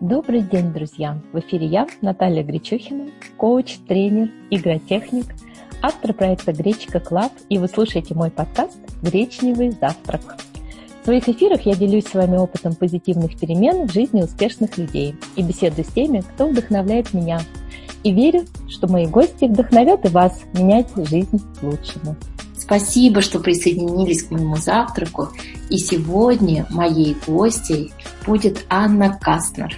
Добрый день, друзья! В эфире я, Наталья Гречухина, коуч, тренер, игротехник, автор проекта Гречка Club, и вы слушаете мой подкаст «Гречневый завтрак». В своих эфирах я делюсь с вами опытом позитивных перемен в жизни успешных людей и беседую с теми, кто вдохновляет меня. И верю, что мои гости вдохновят и вас менять жизнь к лучшему. Спасибо, что присоединились к моему завтраку. И сегодня моей гостьей будет Анна Кастнер.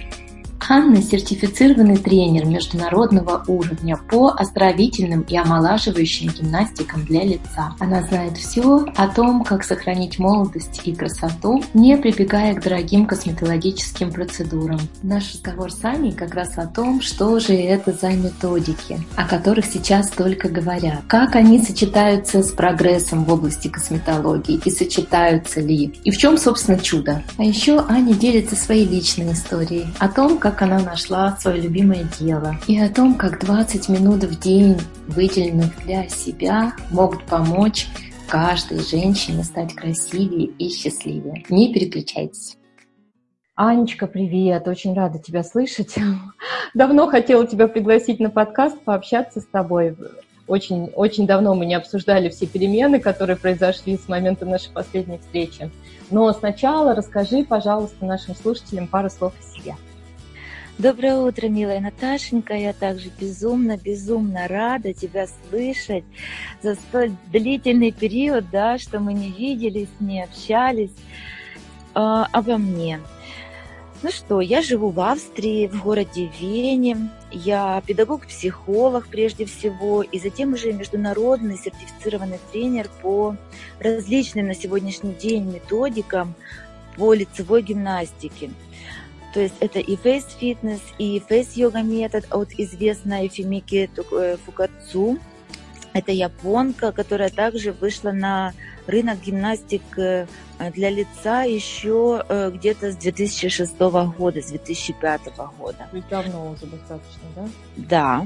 Анна – сертифицированный тренер международного уровня по оздоровительным и омолаживающим гимнастикам для лица. Она знает все о том, как сохранить молодость и красоту, не прибегая к дорогим косметологическим процедурам. Наш разговор с Аней как раз о том, что же это за методики, о которых сейчас только говорят, как они сочетаются с прогрессом в области косметологии и сочетаются ли, и в чем, собственно, чудо. А еще Аня делится своей личной историей о том, как она нашла свое любимое дело, и о том, как 20 минут в день, выделенных для себя, могут помочь каждой женщине стать красивее и счастливее. Не переключайтесь. Анечка, привет! Очень рада тебя слышать. Давно хотела тебя пригласить на подкаст, пообщаться с тобой. Очень, очень давно мы не обсуждали все перемены, которые произошли с момента нашей последней встречи. Но сначала расскажи, пожалуйста, нашим слушателям пару слов о себе. Доброе утро, милая Наташенька. Я также безумно, безумно рада тебя слышать за столь длительный период, да, что мы не виделись, не общались э, обо мне. Ну что, я живу в Австрии, в городе Вене. Я педагог-психолог прежде всего, и затем уже международный сертифицированный тренер по различным на сегодняшний день методикам по лицевой гимнастике. То есть это и Face Fitness, и Face Yoga метод от известной Фимики э, Фукацу. Это японка, которая также вышла на рынок гимнастик э, для лица еще э, где-то с 2006 года, с 2005 года. Ведь давно уже достаточно, да? Да.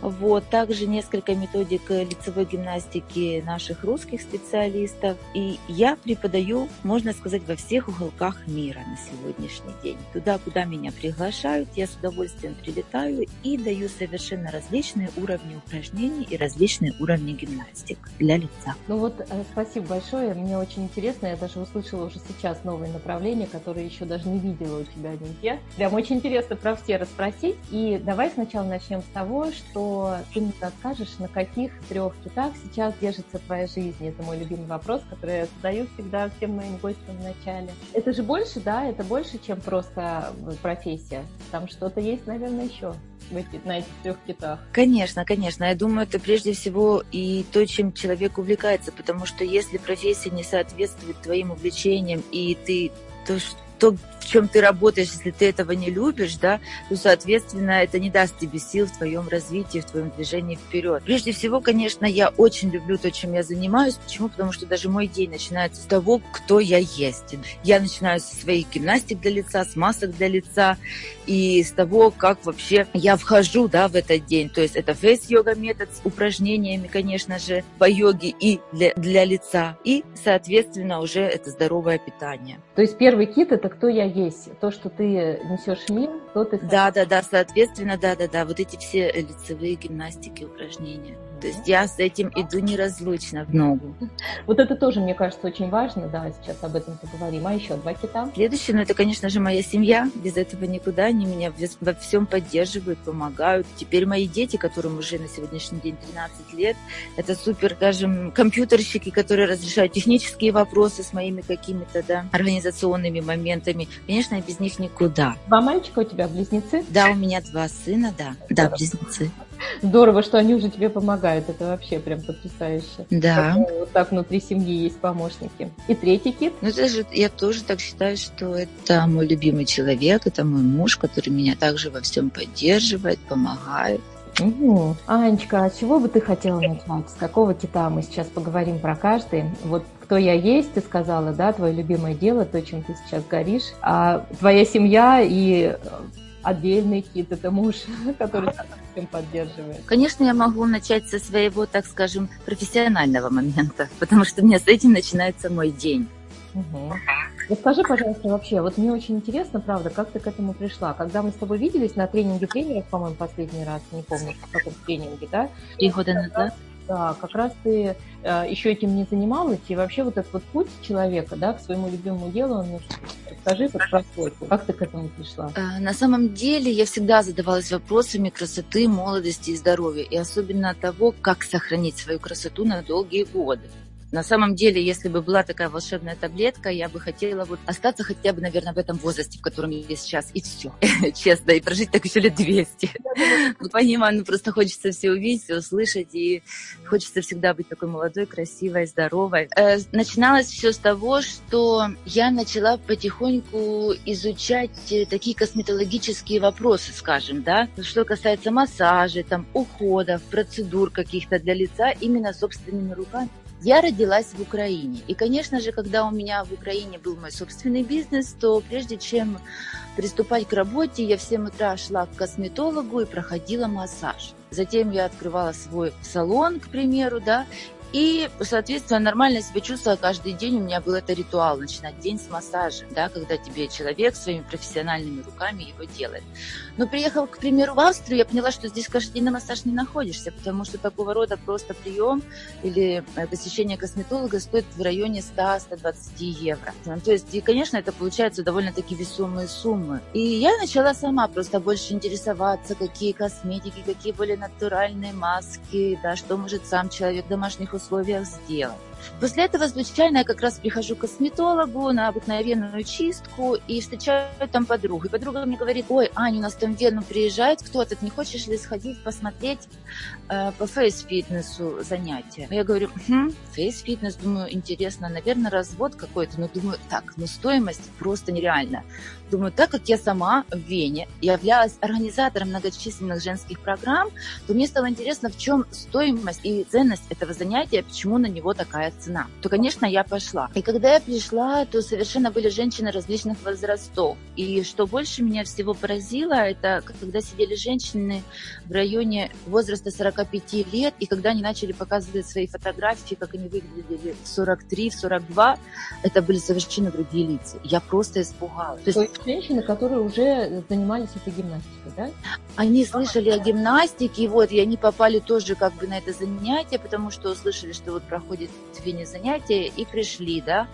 Вот, также несколько методик лицевой гимнастики наших русских специалистов. И я преподаю, можно сказать, во всех уголках мира на сегодняшний день. Туда, куда меня приглашают, я с удовольствием прилетаю и даю совершенно различные уровни упражнений и различные уровни гимнастик для лица. Ну вот, э, спасибо большое. Мне очень интересно. Я даже услышала уже сейчас новые направления, которые еще даже не видела у тебя нигде. Прям очень интересно про все расспросить. И давай сначала начнем с того, что ты мне расскажешь, на каких трех китах сейчас держится твоя жизнь. Это мой любимый вопрос, который я задаю всегда всем моим гостям в начале. Это же больше, да, это больше, чем просто профессия. Там что-то есть, наверное, еще в эти, на этих трех китах. Конечно, конечно. Я думаю, это прежде всего и то, чем человек увлекается, потому что если профессия не соответствует твоим увлечениям, и ты то, то, в чем ты работаешь, если ты этого не любишь, да, то, соответственно, это не даст тебе сил в твоем развитии, в твоем движении вперед. Прежде всего, конечно, я очень люблю то, чем я занимаюсь. Почему? Потому что даже мой день начинается с того, кто я есть. Я начинаю со своих гимнастик для лица, с масок для лица и с того, как вообще я вхожу, да, в этот день. То есть это фейс-йога метод с упражнениями, конечно же, по йоге и для, для лица. И, соответственно, уже это здоровое питание. То есть первый кит – это кто я есть. То, что ты несешь мир, то ты... Да, да, да, соответственно, да, да, да. Вот эти все лицевые гимнастики, упражнения. То есть я с этим иду неразлучно в ногу. Вот это тоже, мне кажется, очень важно. Да, сейчас об этом поговорим. А еще два кита? Следующее, ну, это, конечно же, моя семья. Без этого никуда. Они меня во всем поддерживают, помогают. Теперь мои дети, которым уже на сегодняшний день 13 лет, это супер, скажем, компьютерщики, которые разрешают технические вопросы с моими какими-то, да, организационными моментами. Конечно, без них никуда. Два мальчика у тебя, близнецы? Да, у меня два сына, да. Да, близнецы. Здорово, что они уже тебе помогают. Это вообще прям потрясающе. Да. Вот так внутри семьи есть помощники. И третий кит? Ну, это же, я тоже так считаю, что это мой любимый человек, это мой муж, который меня также во всем поддерживает, помогает. Угу. Анечка, а чего бы ты хотела начать? С какого кита мы сейчас поговорим про каждый? Вот кто я есть, ты сказала, да, твое любимое дело, то, чем ты сейчас горишь, а твоя семья и отдельный кит, это муж, который всем поддерживает. Конечно, я могу начать со своего, так скажем, профессионального момента, потому что у меня с этим начинается мой день. Угу. Расскажи, пожалуйста, вообще, вот мне очень интересно, правда, как ты к этому пришла? Когда мы с тобой виделись на тренинге тренеров, по-моему, последний раз, не помню, в каком тренинге, да? Три года назад. Да, как раз ты э, еще этим не занималась, и вообще вот этот вот путь человека, да, к своему любимому делу, он Расскажи вот про свой как ты к этому пришла? Э, на самом деле я всегда задавалась вопросами красоты, молодости и здоровья, и особенно того, как сохранить свою красоту на долгие годы. На самом деле, если бы была такая волшебная таблетка, я бы хотела вот остаться хотя бы, наверное, в этом возрасте, в котором я сейчас, и все, честно, и прожить так еще лет 200. Ну, понимаю, ну просто хочется все увидеть, все услышать, и хочется всегда быть такой молодой, красивой, здоровой. Э, начиналось все с того, что я начала потихоньку изучать э, такие косметологические вопросы, скажем, да, что касается массажа, там, уходов, процедур каких-то для лица именно собственными руками. Я родилась в Украине. И, конечно же, когда у меня в Украине был мой собственный бизнес, то прежде чем приступать к работе, я в 7 утра шла к косметологу и проходила массаж. Затем я открывала свой салон, к примеру, да, и, соответственно, нормально себя чувствовала каждый день. У меня был это ритуал, начинать день с массажа, да, когда тебе человек своими профессиональными руками его делает. Но приехав, к примеру, в Австрию, я поняла, что здесь каждый день на массаж не находишься, потому что такого рода просто прием или э, посещение косметолога стоит в районе 100-120 евро. Ну, то есть, и, конечно, это получается довольно-таки весомые суммы. И я начала сама просто больше интересоваться, какие косметики, какие более натуральные маски, да, что может сам человек в домашних условиях сделать. После этого случайно я как раз прихожу к косметологу на обыкновенную чистку и встречаю там подругу. И подруга мне говорит, ой, Аня, у нас там в Вену приезжает кто-то, не хочешь ли сходить посмотреть э, по фейс-фитнесу занятия? Я говорю, хм, фейс-фитнес, думаю, интересно, наверное, развод какой-то, но думаю, так, ну стоимость просто нереальна. Думаю, так как я сама в Вене являлась организатором многочисленных женских программ, то мне стало интересно, в чем стоимость и ценность этого занятия, почему на него такая цена. То, конечно, я пошла. И когда я пришла, то совершенно были женщины различных возрастов. И что больше меня всего поразило, это когда сидели женщины в районе возраста 45 лет, и когда они начали показывать свои фотографии, как они выглядели в 43, в 42, это были совершенно другие лица. Я просто испугалась. То есть женщины, которые уже занимались этой гимнастикой, да? Они слышали о гимнастике, и вот, и они попали тоже как бы на это занятие, потому что услышали, что вот проходит в Вене занятие, и пришли, да.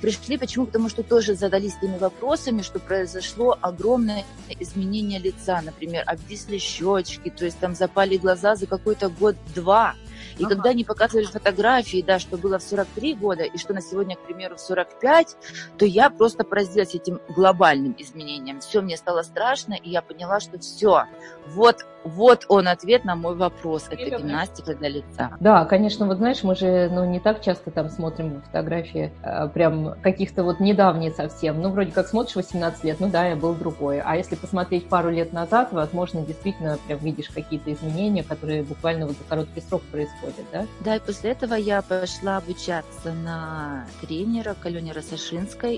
Пришли почему? Потому что тоже задались теми вопросами, что произошло огромное изменение лица, например, обвисли щечки, то есть там запали глаза за какой-то год-два, и ага. когда они показывали фотографии, да, что было в 43 года и что на сегодня, к примеру, в 45, то я просто поразилась этим глобальным изменением. Все, мне стало страшно, и я поняла, что все, вот вот он ответ на мой вопрос. Это гимнастика для лица. Да, конечно, вот знаешь, мы же ну, не так часто там смотрим фотографии э, прям каких-то вот недавние совсем. Ну, вроде как смотришь 18 лет, ну да, я был другой. А если посмотреть пару лет назад, возможно, действительно прям видишь какие-то изменения, которые буквально вот за короткий срок происходят, да? Да, и после этого я пошла обучаться на тренера к Алене.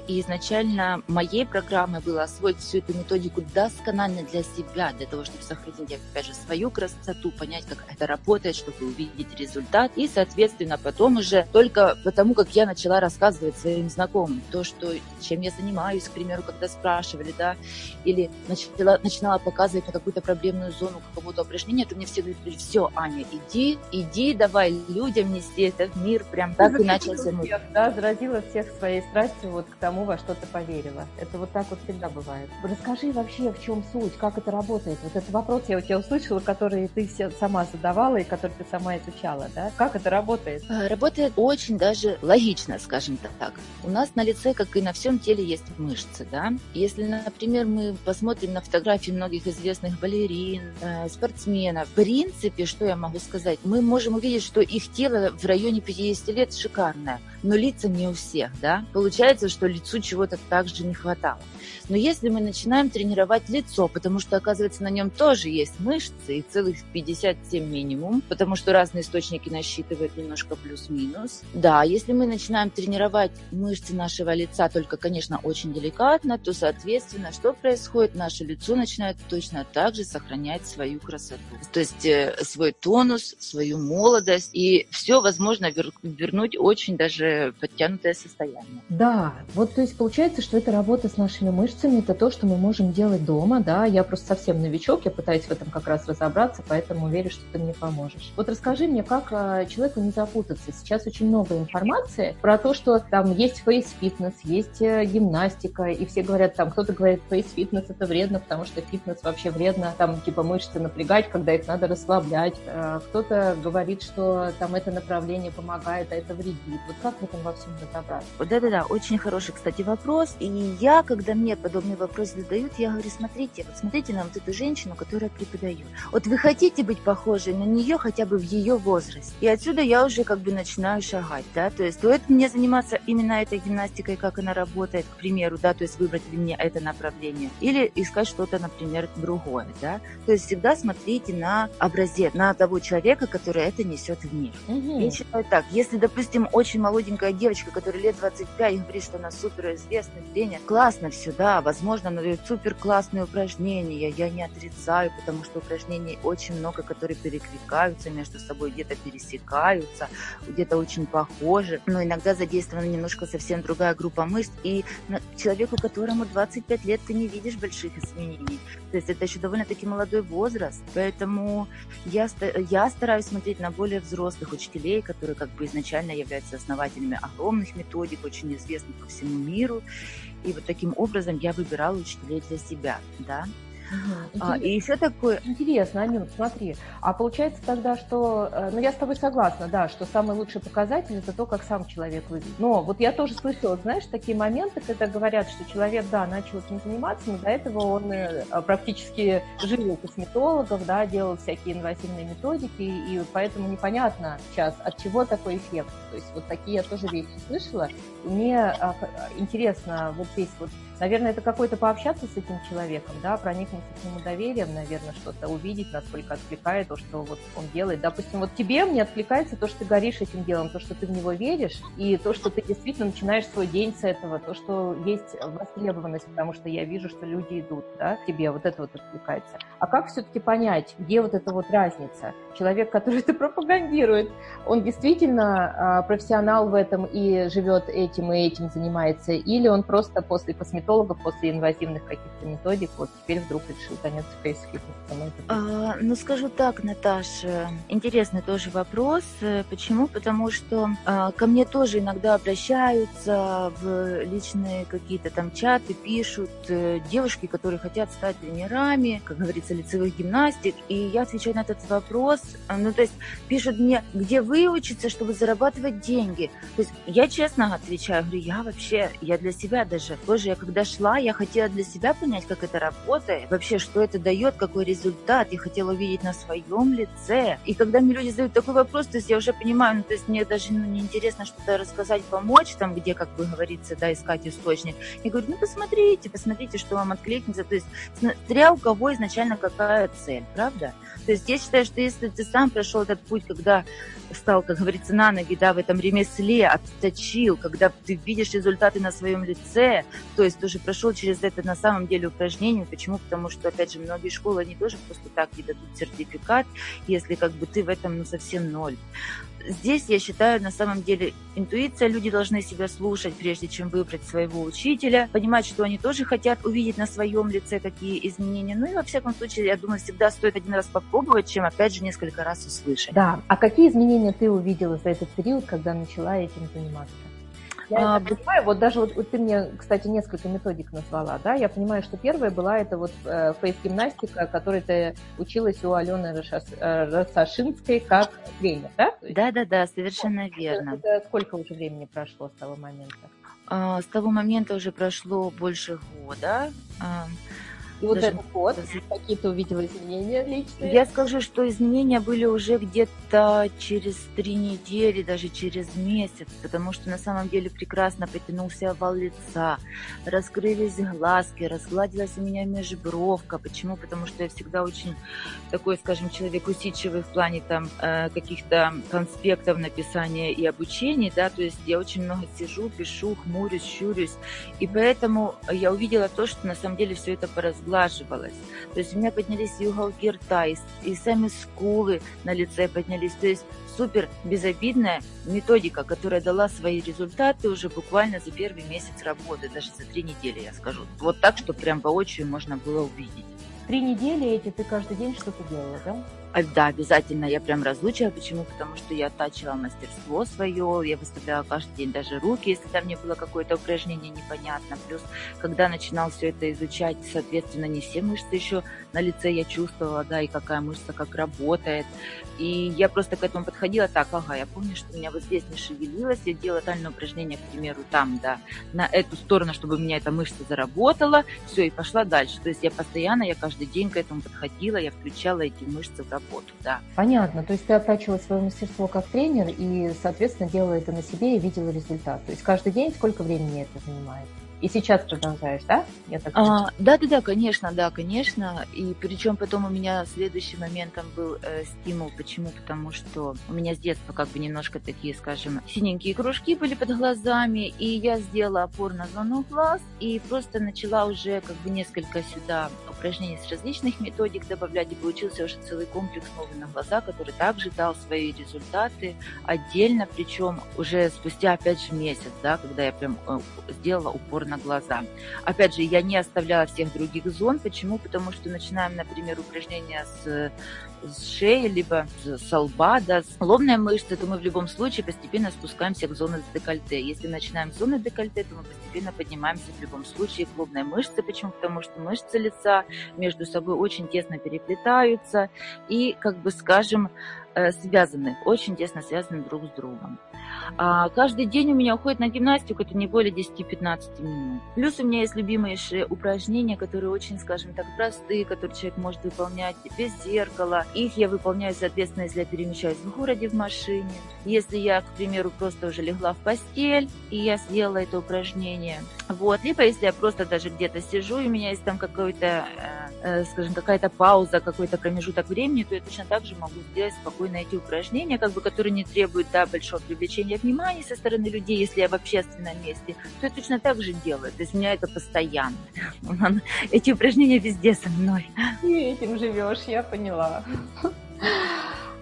И изначально моей программой было освоить всю эту методику досконально для себя, для того, чтобы сохранить опять же, свою красоту, понять, как это работает, чтобы увидеть результат. И, соответственно, потом уже только потому, как я начала рассказывать своим знакомым то, что, чем я занимаюсь, к примеру, когда спрашивали, да, или начала, начинала показывать на какую-то проблемную зону какого-то упражнения, то мне все говорили, все, Аня, иди, иди, давай людям нести этот мир, прям так и начался. Всех, да, заразила всех своей страстью вот к тому, во что ты поверила. Это вот так вот всегда бывает. Расскажи вообще, в чем суть, как это работает. Вот этот вопрос я у тебя услышала, которые ты сама задавала и которые ты сама изучала, да? Как это работает? Э, работает очень даже логично, скажем так. У нас на лице, как и на всем теле, есть мышцы, да? Если, например, мы посмотрим на фотографии многих известных балерин, э, спортсменов, в принципе, что я могу сказать, мы можем увидеть, что их тело в районе 50 лет шикарное, но лица не у всех, да? Получается, что лицу чего-то также не хватало. Но если мы начинаем тренировать лицо, потому что, оказывается, на нем тоже есть мышцы, и целых 57 минимум, потому что разные источники насчитывают немножко плюс-минус. Да, если мы начинаем тренировать мышцы нашего лица, только, конечно, очень деликатно, то, соответственно, что происходит? Наше лицо начинает точно так же сохранять свою красоту. То есть э, свой тонус, свою молодость, и все возможно вернуть очень даже подтянутое состояние. Да, вот то есть получается, что это работа с нашими мышцами, это то, что мы можем делать дома, да, я просто совсем новичок, я пытаюсь в этом как раз разобраться, поэтому верю, что ты мне поможешь. Вот расскажи мне, как а, человеку не запутаться. Сейчас очень много информации про то, что там есть фейс-фитнес, есть э, гимнастика, и все говорят, там кто-то говорит, фейс-фитнес это вредно, потому что фитнес вообще вредно, там типа мышцы напрягать, когда их надо расслаблять. Э, кто-то говорит, что там это направление помогает, а это вредит. Вот как в этом во всем разобраться? Да-да-да, очень хороший, кстати, вопрос. И я, когда мне подобный вопрос задают, я говорю, смотрите, вот смотрите на вот эту женщину, которая преподает. Вот вы хотите быть похожей на нее хотя бы в ее возрасте. И отсюда я уже как бы начинаю шагать, да, то есть стоит мне заниматься именно этой гимнастикой, как она работает, к примеру, да, то есть выбрать для меня это направление, или искать что-то, например, другое, да. То есть всегда смотрите на образец, на того человека, который это несет в мир. Угу. Я считаю так, если, допустим, очень молоденькая девочка, которая лет 25, говорит, что она суперизвестный тренер, классно все, да, возможно, она дает супер классные упражнения, я не отрицаю, потому что упражнений очень много, которые перекликаются между собой, где-то пересекаются, где-то очень похожи, но иногда задействована немножко совсем другая группа мышц, и человеку, которому 25 лет, ты не видишь больших изменений. То есть это еще довольно-таки молодой возраст, поэтому я, я стараюсь смотреть на более взрослых учителей, которые как бы изначально являются основателями огромных методик, очень известных по всему миру. И вот таким образом я выбирала учителей для себя, да. Угу. А, и еще такое... Интересно, Анюн, смотри. А получается тогда, что... Э, ну, я с тобой согласна, да, что самый лучший показатель – это то, как сам человек выглядит. Но вот я тоже слышала, знаешь, такие моменты, когда говорят, что человек, да, начал этим заниматься, но до этого он э, практически жил у косметологов, да, делал всякие инвазивные методики, и поэтому непонятно сейчас, от чего такой эффект. То есть вот такие я тоже вещи слышала. Мне а, интересно вот здесь вот Наверное, это какой-то пообщаться с этим человеком, да, проникнуться к нему доверием, наверное, что-то увидеть, насколько откликает то, что вот он делает. Допустим, вот тебе мне откликается то, что ты горишь этим делом, то, что ты в него веришь, и то, что ты действительно начинаешь свой день с этого, то, что есть востребованность, потому что я вижу, что люди идут, да, тебе, вот это вот откликается. А как все-таки понять, где вот эта вот разница? Человек, который это пропагандирует, он действительно а, профессионал в этом и живет этим и этим занимается, или он просто после косметологии диетолога после инвазивных каких-то методик, вот теперь вдруг решил заняться фейс-фитнесом? А, ну, скажу так, Наташа, интересный тоже вопрос. Почему? Потому что а, ко мне тоже иногда обращаются в личные какие-то там чаты, пишут э, девушки, которые хотят стать тренерами, как говорится, лицевых гимнастик, и я отвечаю на этот вопрос, ну, то есть пишут мне, где выучиться, чтобы зарабатывать деньги. То есть я честно отвечаю, говорю, я вообще, я для себя даже, тоже я когда шла, я хотела для себя понять, как это работает, вообще, что это дает, какой результат. Я хотела увидеть на своем лице. И когда мне люди задают такой вопрос, то есть я уже понимаю, ну, то есть мне даже ну, неинтересно что-то рассказать, помочь, там, где, как бы говорится, да, искать источник. Я говорю, ну, посмотрите, посмотрите, что вам откликнется. То есть смотря у кого изначально какая цель, правда? То есть я считаю, что если ты сам прошел этот путь, когда стал, как говорится, на ноги, да, в этом ремесле, отточил, когда ты видишь результаты на своем лице, то есть тоже прошел через это на самом деле упражнение. Почему? Потому что, опять же, многие школы, они тоже просто так не дадут сертификат, если как бы ты в этом, ну, совсем ноль здесь, я считаю, на самом деле интуиция, люди должны себя слушать, прежде чем выбрать своего учителя, понимать, что они тоже хотят увидеть на своем лице какие изменения. Ну и во всем случае, я думаю, всегда стоит один раз попробовать, чем опять же несколько раз услышать. Да. А какие изменения ты увидела за этот период, когда начала этим заниматься? Я а, понимаю, вот даже вот, вот ты мне, кстати, несколько методик назвала, да, я понимаю, что первая была это вот э, фейс-гимнастика, которой ты училась у Алены Рашас, э, Рассашинской как тренер, да? Да-да-да, совершенно верно. Это, это сколько уже времени прошло с того момента? А, с того момента уже прошло больше года. А, и вот этот год какие-то увидела изменения личные? Я скажу, что изменения были уже где-то через три недели, даже через месяц, потому что на самом деле прекрасно потянулся овал лица, раскрылись глазки, разгладилась у меня межбровка. Почему? Потому что я всегда очень такой, скажем, человек усидчивый в плане там э, каких-то конспектов написания и обучения, да, то есть я очень много сижу, пишу, хмурюсь, щурюсь, и поэтому я увидела то, что на самом деле все это поразглядывать поглаживалась. То есть у меня поднялись и уголки рта, и, и сами скулы на лице поднялись. То есть супер безобидная методика, которая дала свои результаты уже буквально за первый месяц работы, даже за три недели, я скажу. Вот так, что прям воочию можно было увидеть. Три недели эти ты каждый день что-то делала, да? А, да, обязательно я прям разучила. Почему? Потому что я оттачивала мастерство свое, я выставляла каждый день даже руки, если там не было какое-то упражнение непонятно. Плюс, когда начинал все это изучать, соответственно, не все мышцы еще на лице я чувствовала, да, и какая мышца как работает. И я просто к этому подходила так, ага, я помню, что у меня вот здесь не шевелилось, я делала тотальное упражнение, к примеру, там, да, на эту сторону, чтобы у меня эта мышца заработала, все, и пошла дальше. То есть я постоянно, я каждый день к этому подходила, я включала эти мышцы в работу, да. Понятно, то есть ты оттачивала свое мастерство как тренер и, соответственно, делала это на себе и видела результат. То есть каждый день сколько времени это занимает? И сейчас продолжаешь, да? Я так а, да, да, да, конечно, да, конечно. И причем потом у меня следующим моментом был э, стимул. Почему? Потому что у меня с детства как бы немножко такие, скажем, синенькие кружки были под глазами, и я сделала опор на зону глаз и просто начала уже как бы несколько сюда упражнений с различных методик добавлять, и получился уже целый комплекс новый на глаза, который также дал свои результаты отдельно, причем уже спустя опять же месяц, да, когда я прям э, сделала упор на глаза. Опять же, я не оставляла всех других зон. Почему? Потому что начинаем, например, упражнения с с шеи, либо с лба, да, с лобной мышцы, то мы в любом случае постепенно спускаемся к зоне декольте. Если начинаем с зоны декольте, то мы постепенно поднимаемся в любом случае к лобной мышце. Почему? Потому что мышцы лица между собой очень тесно переплетаются и, как бы скажем, э, связаны, очень тесно связаны друг с другом. А каждый день у меня уходит на гимнастику, это не более 10-15 минут. Плюс у меня есть любимые упражнения, которые очень, скажем так, простые, которые человек может выполнять без зеркала. Их я выполняю, соответственно, если я перемещаюсь в городе в машине. Если я, к примеру, просто уже легла в постель, и я сделала это упражнение. Вот. Либо если я просто даже где-то сижу, и у меня есть там какой-то, э, э, скажем, какая-то пауза, какой-то промежуток времени, то я точно так же могу сделать спокойно эти упражнения, как бы, которые не требуют да, большого привлечения внимания со стороны людей, если я в общественном месте, то я точно так же делаю. То есть у меня это постоянно. Эти упражнения везде со мной. И этим живешь, я поняла.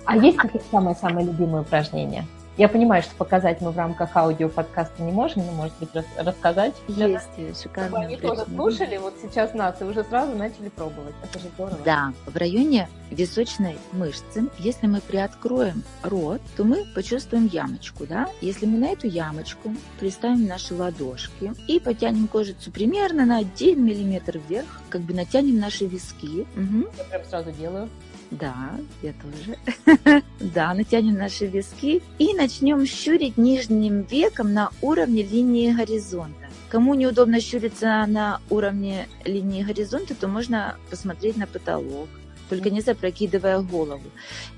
А есть какие-то самые-самые любимые упражнения? Я понимаю, что показать мы в рамках аудио-подкаста не можем, но, может быть, рассказать. Есть, шикарно. Они тоже слушали, вот сейчас нас, и уже сразу начали пробовать. Это же здорово. Да, в районе височной мышцы, если мы приоткроем рот, то мы почувствуем ямочку, да? Если мы на эту ямочку приставим наши ладошки и потянем кожицу примерно на 1 миллиметр вверх, как бы натянем наши виски. Угу. Я прям сразу делаю. Да, я тоже. да, натянем наши виски и начнем щурить нижним веком на уровне линии горизонта. Кому неудобно щуриться на уровне линии горизонта, то можно посмотреть на потолок, только не запрокидывая голову.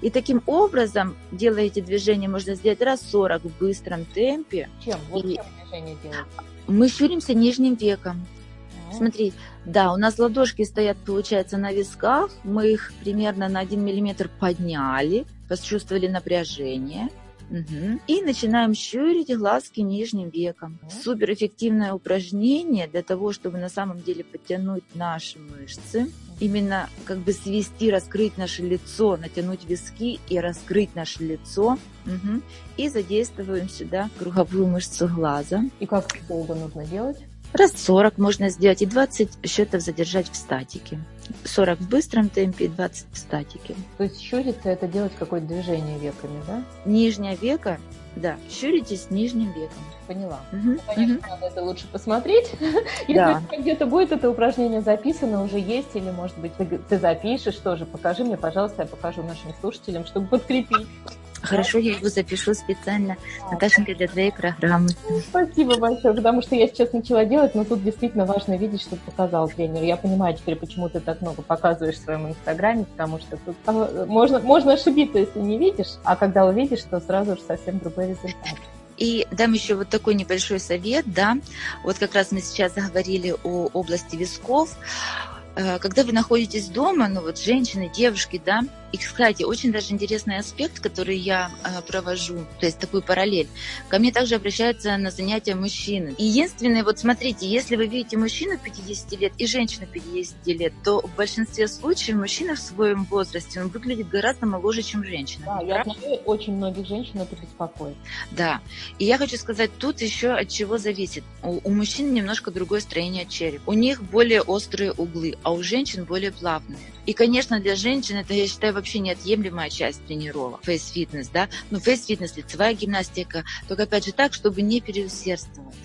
И таким образом, делая эти движения, можно сделать раз 40 в быстром темпе. Чем? Вот и чем движение делать? Мы щуримся нижним веком. Смотри, да, у нас ладошки стоят, получается, на висках. Мы их примерно на 1 миллиметр подняли, почувствовали напряжение. Угу. И начинаем щурить глазки нижним веком. Супер эффективное упражнение для того, чтобы на самом деле подтянуть наши мышцы. Именно как бы свести, раскрыть наше лицо, натянуть виски и раскрыть наше лицо. Угу. И задействуем сюда круговую мышцу глаза. И как долго нужно делать? Раз 40 можно сделать и 20 счетов задержать в статике. 40 в быстром темпе и 20 в статике. То есть щуриться это делать какое-то движение веками, да? Нижнее веко, да, щуритесь нижним веком. Поняла. Угу, ну, конечно, угу. надо это лучше посмотреть. Да. Если где-то будет это упражнение записано, уже есть, или, может быть, ты, ты запишешь тоже. Покажи мне, пожалуйста, я покажу нашим слушателям, чтобы подкрепить. Хорошо, я его запишу специально, Наташенька, для твоей программы. Спасибо большое, потому что я сейчас начала делать, но тут действительно важно видеть, что показал тренер. Я понимаю теперь, почему ты так много показываешь в своем инстаграме, потому что тут а, можно, можно ошибиться, если не видишь, а когда увидишь, то сразу же совсем другой результат. И дам еще вот такой небольшой совет, да, вот как раз мы сейчас заговорили о области висков, Э, когда вы находитесь дома, ну вот женщины, девушки, да, И, кстати, очень даже интересный аспект, который я э, провожу, то есть такую параллель. Ко мне также обращаются на занятия мужчины. Единственное, вот смотрите, если вы видите мужчину 50 лет и женщину 50 лет, то в большинстве случаев мужчина в своем возрасте, он выглядит гораздо моложе, чем женщина. Да, я знаю, очень многих женщин это беспокоит. Да. И я хочу сказать, тут еще от чего зависит. У, у мужчин немножко другое строение черепа. У них более острые углы, а у женщин более плавные. И, конечно, для женщин это, я считаю, вообще неотъемлемая часть тренировок. Фейс-фитнес, да? Ну, фейс-фитнес, лицевая гимнастика, только, опять же, так, чтобы не переусердствовать.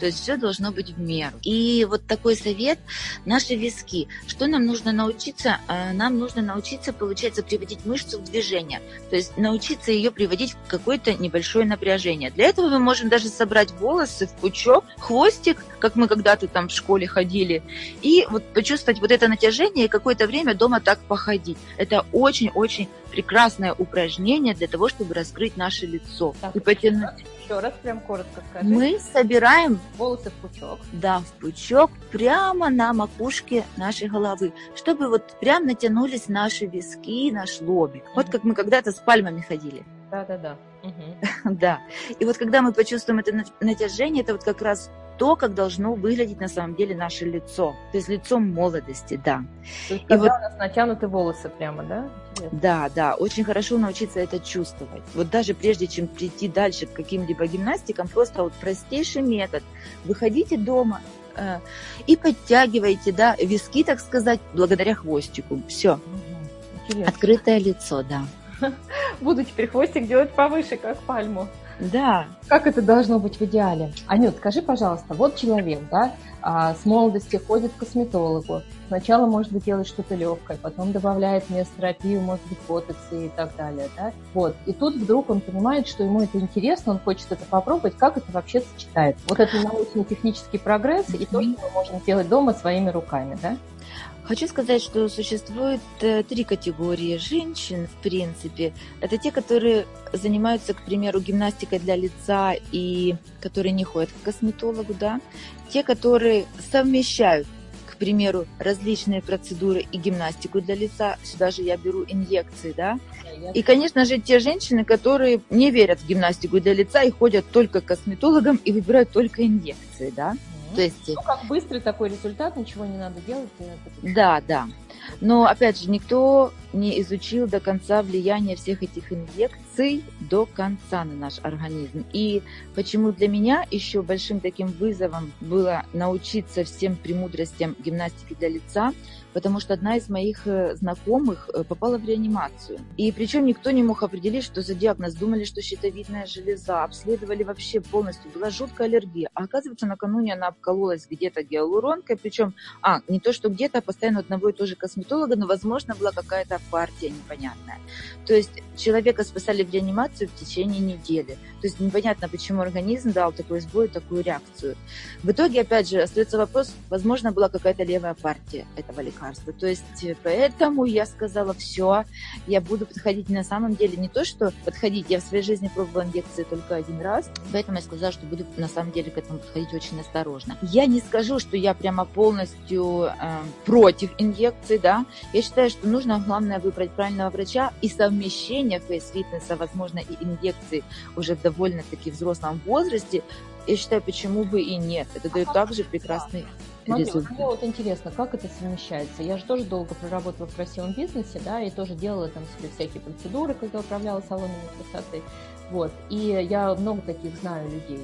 То есть все должно быть в меру. И вот такой совет – наши виски. Что нам нужно научиться? А, нам нужно научиться, получается, приводить мышцу в движение. То есть научиться ее приводить в какое-то небольшое напряжение. Для этого мы можем даже собрать волосы в пучок, хвостик, как мы когда-то там в школе ходили, и вот почувствовать вот это натяжение и какое-то время дома так походить. Это очень-очень прекрасное упражнение для того, чтобы раскрыть наше лицо так, и потянуть. Еще раз, прям коротко скажи. Мы собираем волосы в пучок. Да, в пучок прямо на макушке нашей головы, чтобы вот прям натянулись наши виски, наш лобик. Mm-hmm. Вот как мы когда-то с пальмами ходили. Да, да, да. Да. И вот когда мы почувствуем это натяжение, это вот как раз то, как должно выглядеть на самом деле наше лицо. То есть лицо молодости, да. То есть, и вот, у нас натянуты волосы прямо, да? Интересно. Да, да. Очень хорошо научиться это чувствовать. Вот даже прежде, чем прийти дальше к каким-либо гимнастикам, просто вот простейший метод. Выходите дома, э, и подтягиваете, да, виски, так сказать, благодаря хвостику. Все. Угу. Открытое лицо, да. Буду теперь хвостик делать повыше, как пальму. Да. Как это должно быть в идеале? Анют, скажи, пожалуйста, вот человек, да, а, с молодости ходит к косметологу, сначала, может быть, делает что-то легкое, потом добавляет месотерапию, может быть, ботоксы и так далее, да, вот, и тут вдруг он понимает, что ему это интересно, он хочет это попробовать, как это вообще сочетается. Вот это научно-технический прогресс и то, что мы можем делать дома своими руками, да? Хочу сказать, что существует э, три категории женщин, в принципе. Это те, которые занимаются, к примеру, гимнастикой для лица и которые не ходят к косметологу, да. Те, которые совмещают к примеру, различные процедуры и гимнастику для лица. Сюда же я беру инъекции, да. И, конечно же, те женщины, которые не верят в гимнастику для лица и ходят только к косметологам и выбирают только инъекции, да. То есть... Ну, как быстрый такой результат, ничего не надо делать. Да, да. Но, опять же, никто не изучил до конца влияние всех этих инъекций до конца на наш организм. И почему для меня еще большим таким вызовом было научиться всем премудростям гимнастики для лица, потому что одна из моих э, знакомых э, попала в реанимацию. И причем никто не мог определить, что за диагноз. Думали, что щитовидная железа, обследовали вообще полностью. Была жуткая аллергия. А оказывается, накануне она обкололась где-то гиалуронкой, причем, а, не то, что где-то, а постоянно одного и того же косметолога, но, возможно, была какая-то партия непонятная. То есть человека спасали в реанимацию в течение недели. То есть непонятно, почему организм дал такой сбой, такую реакцию. В итоге, опять же, остается вопрос, возможно, была какая-то левая партия этого лекарства. То есть э, поэтому я сказала, все, я буду подходить на самом деле не то, что подходить, я в своей жизни пробовала инъекции только один раз, поэтому я сказала, что буду на самом деле к этому подходить очень осторожно. Я не скажу, что я прямо полностью э, против инъекций, да, я считаю, что нужно, главное, выбрать правильного врача и совмещение фейс-фитнеса, возможно, и инъекции уже в довольно-таки взрослом возрасте, я считаю, почему бы и нет. Это дает также прекрасный Смотри, результат. мне вот интересно, как это совмещается. Я же тоже долго проработала в красивом бизнесе, да, и тоже делала там себе всякие процедуры, когда управляла салонами красоты. Вот. И я много таких знаю людей.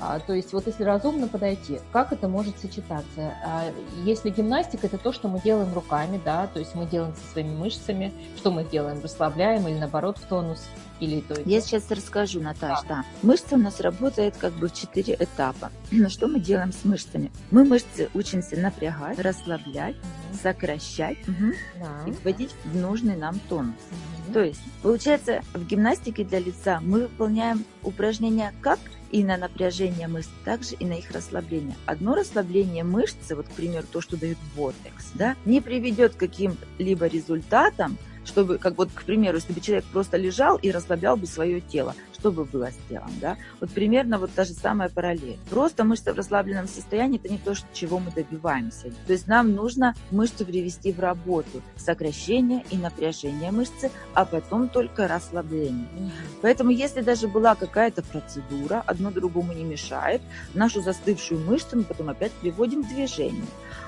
А, то есть вот если разумно подойти, как это может сочетаться? А, если гимнастика – это то, что мы делаем руками, да, то есть мы делаем со своими мышцами, что мы делаем, расслабляем или наоборот в тонус, или то Я сейчас расскажу, Наташа, да. да. Мышца у нас работает как бы в четыре этапа. Но что мы делаем с мышцами? Мы мышцы учимся напрягать, расслаблять, угу. сокращать угу. да. и вводить в нужный нам тонус. Угу. То есть, получается, в гимнастике для лица мы выполняем упражнения как и на напряжение мышц, также и на их расслабление. Одно расслабление мышцы, вот, к примеру, то, что дает ботекс, да, не приведет к каким-либо результатам, чтобы, как вот, к примеру, если бы человек просто лежал и расслаблял бы свое тело, что бы было сделано, да? Вот примерно вот та же самая параллель. Просто мышца в расслабленном состоянии – это не то, чего мы добиваемся. То есть нам нужно мышцу привести в работу, сокращение и напряжение мышцы, а потом только расслабление. Поэтому если даже была какая-то процедура, одно другому не мешает, нашу застывшую мышцу мы потом опять приводим в движение.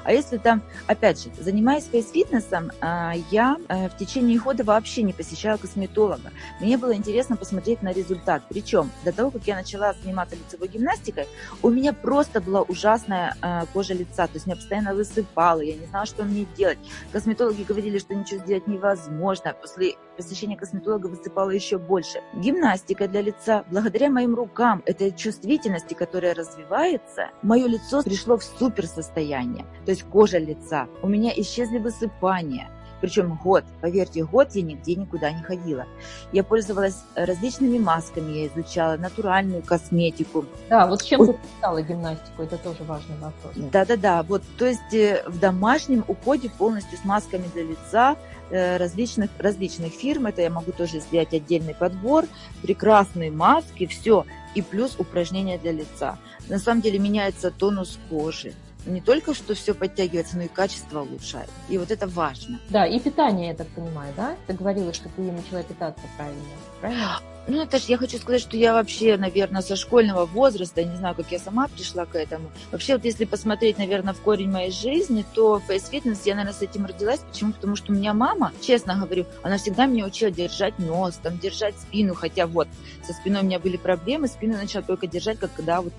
А если там, опять же, занимаясь фейс-фитнесом, а, я э, в течение года вообще не посещала косметолога. Мне было интересно посмотреть на результат. Причем до того, как я начала заниматься лицевой гимнастикой, у меня просто была ужасная э, кожа лица. То есть меня постоянно высыпало, я не знала, что мне делать. Косметологи говорили, что ничего сделать невозможно. После посещения косметолога высыпало еще больше. Гимнастика для лица, благодаря моим рукам, этой чувствительности, которая развивается, мое лицо пришло в супер состояние. То есть кожа лица. У меня исчезли высыпания. Причем год, поверьте, год я нигде никуда не ходила. Я пользовалась различными масками, я изучала натуральную косметику. Да, вот чем ты писала гимнастику, это тоже важный вопрос. Да-да-да, вот, то есть э, в домашнем уходе полностью с масками для лица, э, различных, различных фирм, это я могу тоже сделать отдельный подбор, прекрасные маски, все, и плюс упражнения для лица. На самом деле меняется тонус кожи, не только что все подтягивается, но и качество улучшает. И вот это важно. Да, и питание, я так понимаю, да? Ты говорила, что ты начала питаться правильно, правильно? Ну, это ж я хочу сказать, что я вообще, наверное, со школьного возраста, не знаю, как я сама пришла к этому. Вообще, вот если посмотреть, наверное, в корень моей жизни, то фейс-фитнес, я, наверное, с этим родилась. Почему? Потому что у меня мама, честно говорю, она всегда меня учила держать нос, там, держать спину, хотя вот со спиной у меня были проблемы, спину начала только держать, как когда вот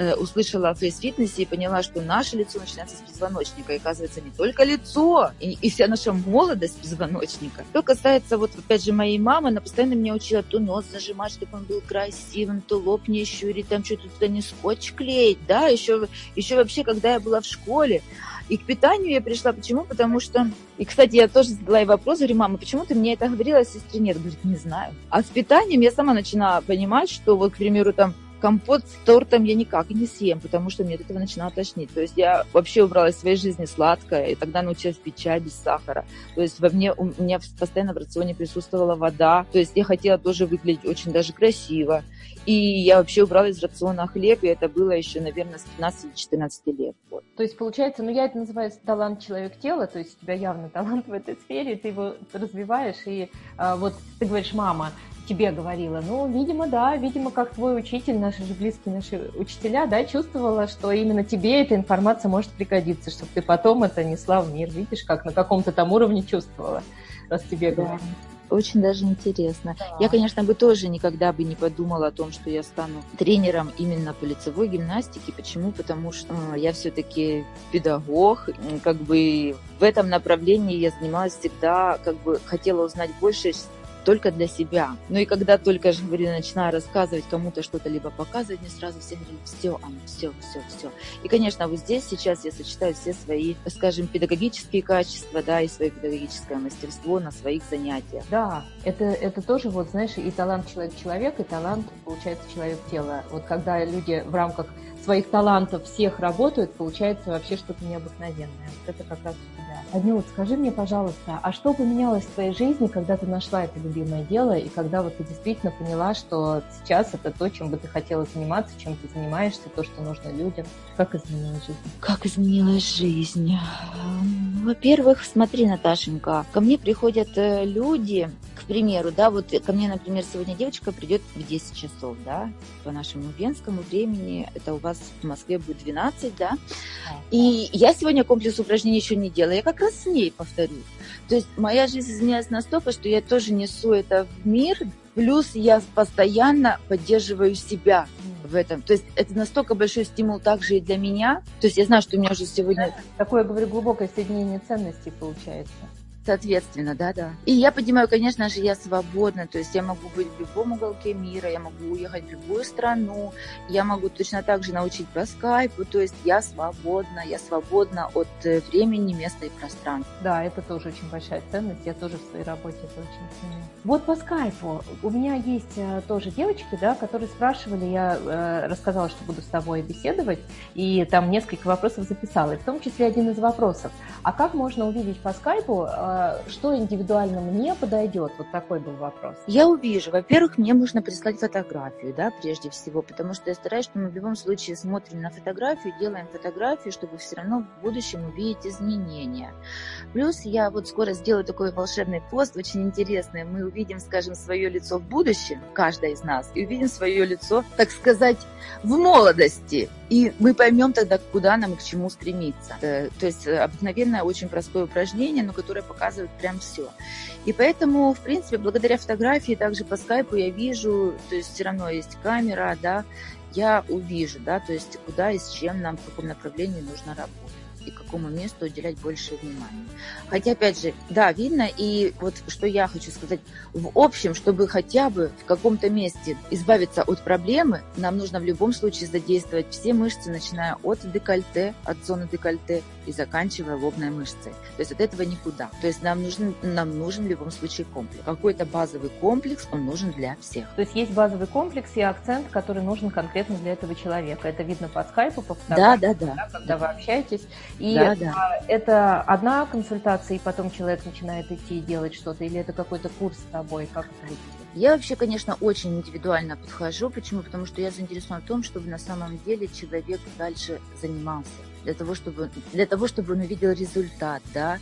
Э, услышала о фейс-фитнесе и поняла, что наше лицо начинается с позвоночника. И оказывается, не только лицо, и, и вся наша молодость позвоночника. Что касается, вот опять же, моей мамы, она постоянно меня учила то нос зажимать, чтобы он был красивым, то лоб не щурить, там что-то туда не скотч клеить, да, еще, еще вообще, когда я была в школе, и к питанию я пришла. Почему? Потому что... И, кстати, я тоже задала ей вопрос, говорю, мама, почему ты мне это говорила, а сестре нет? Говорит, не знаю. А с питанием я сама начинала понимать, что вот, к примеру, там компот с тортом я никак не съем, потому что мне от этого начинало тошнить. То есть я вообще убрала из своей жизни сладкое, и тогда научилась пить чай без сахара. То есть во мне, у меня постоянно в рационе присутствовала вода. То есть я хотела тоже выглядеть очень даже красиво. И я вообще убрала из рациона хлеб, и это было еще, наверное, с 15-14 лет. Вот. То есть, получается, ну я это называю талант человек-тела, то есть у тебя явно талант в этой сфере, ты его развиваешь, и а, вот ты говоришь, мама, тебе говорила. Ну, видимо, да, видимо, как твой учитель, наши же близкие наши учителя, да, чувствовала, что именно тебе эта информация может пригодиться, чтобы ты потом это несла в мир. Видишь, как на каком-то там уровне чувствовала, раз тебе да. говорят. Очень даже интересно. Да. Я, конечно, бы тоже никогда бы не подумала о том, что я стану тренером именно по лицевой гимнастике. Почему? Потому что э, я все-таки педагог, как бы в этом направлении я занималась всегда, как бы хотела узнать больше только для себя. Ну и когда только же, говорю, начинаю рассказывать кому-то что-то, либо показывать, мне сразу все говорят, все, Аня, все, все, все. И, конечно, вот здесь сейчас я сочетаю все свои, скажем, педагогические качества, да, и свое педагогическое мастерство на своих занятиях. Да, это, это тоже, вот, знаешь, и талант человек-человек, и талант, получается, человек-тело. Вот когда люди в рамках своих талантов всех работают, получается вообще что-то необыкновенное. Вот это как раз у тебя. Аднют, скажи мне, пожалуйста, а что поменялось в твоей жизни, когда ты нашла это любимое дело, и когда вот ты действительно поняла, что сейчас это то, чем бы ты хотела заниматься, чем ты занимаешься, то, что нужно людям? Как изменилась жизнь? Как изменилась жизнь? Во-первых, смотри, Наташенька, ко мне приходят э, люди, примеру, да, вот ко мне, например, сегодня девочка придет в 10 часов, да, по нашему венскому времени, это у вас в Москве будет 12, да, и я сегодня комплекс упражнений еще не делаю, я как раз с ней повторю. То есть моя жизнь изменилась настолько, что я тоже несу это в мир, плюс я постоянно поддерживаю себя в этом. То есть это настолько большой стимул также и для меня. То есть я знаю, что у меня уже сегодня... Такое, говорю, глубокое соединение ценностей получается. Соответственно, да, да. И я понимаю, конечно же, я свободна, то есть я могу быть в любом уголке мира, я могу уехать в любую страну, я могу точно так же научить по скайпу, то есть я свободна, я свободна от э, времени, места и пространства. Да, это тоже очень большая ценность, я тоже в своей работе это очень ценю. Вот по скайпу у меня есть э, тоже девочки, да, которые спрашивали, я э, рассказала, что буду с тобой беседовать, и там несколько вопросов записала, и в том числе один из вопросов, а как можно увидеть по скайпу что индивидуально мне подойдет? Вот такой был вопрос. Я увижу. Во-первых, мне нужно прислать фотографию, да, прежде всего, потому что я стараюсь, что мы в любом случае смотрим на фотографию, делаем фотографию, чтобы все равно в будущем увидеть изменения. Плюс я вот скоро сделаю такой волшебный пост, очень интересный. Мы увидим, скажем, свое лицо в будущем, каждая из нас, и увидим свое лицо, так сказать, в молодости. И мы поймем тогда, куда нам и к чему стремиться. Э, то есть э, обыкновенное, очень простое упражнение, но которое показывает прям все. И поэтому, в принципе, благодаря фотографии, также по скайпу я вижу, то есть все равно есть камера, да, я увижу, да, то есть куда и с чем нам, в каком направлении нужно работать и какому месту уделять больше внимания. Хотя, опять же, да, видно, и вот что я хочу сказать, в общем, чтобы хотя бы в каком-то месте избавиться от проблемы, нам нужно в любом случае задействовать все мышцы, начиная от декольте, от зоны декольте и заканчивая лобной мышцей. То есть от этого никуда. То есть нам нужен, нам нужен в любом случае комплекс. Какой-то базовый комплекс, он нужен для всех. То есть есть базовый комплекс и акцент, который нужен конкретно для этого человека. Это видно по скайпу, по фотографии, да, да, да. да, когда вы общаетесь. И да, да. это одна консультация, и потом человек начинает идти и делать что-то, или это какой-то курс с тобой? Как это выглядит? Я вообще, конечно, очень индивидуально подхожу. Почему? Потому что я заинтересована в том, чтобы на самом деле человек дальше занимался. Для того, чтобы, для того, чтобы он увидел результат, да,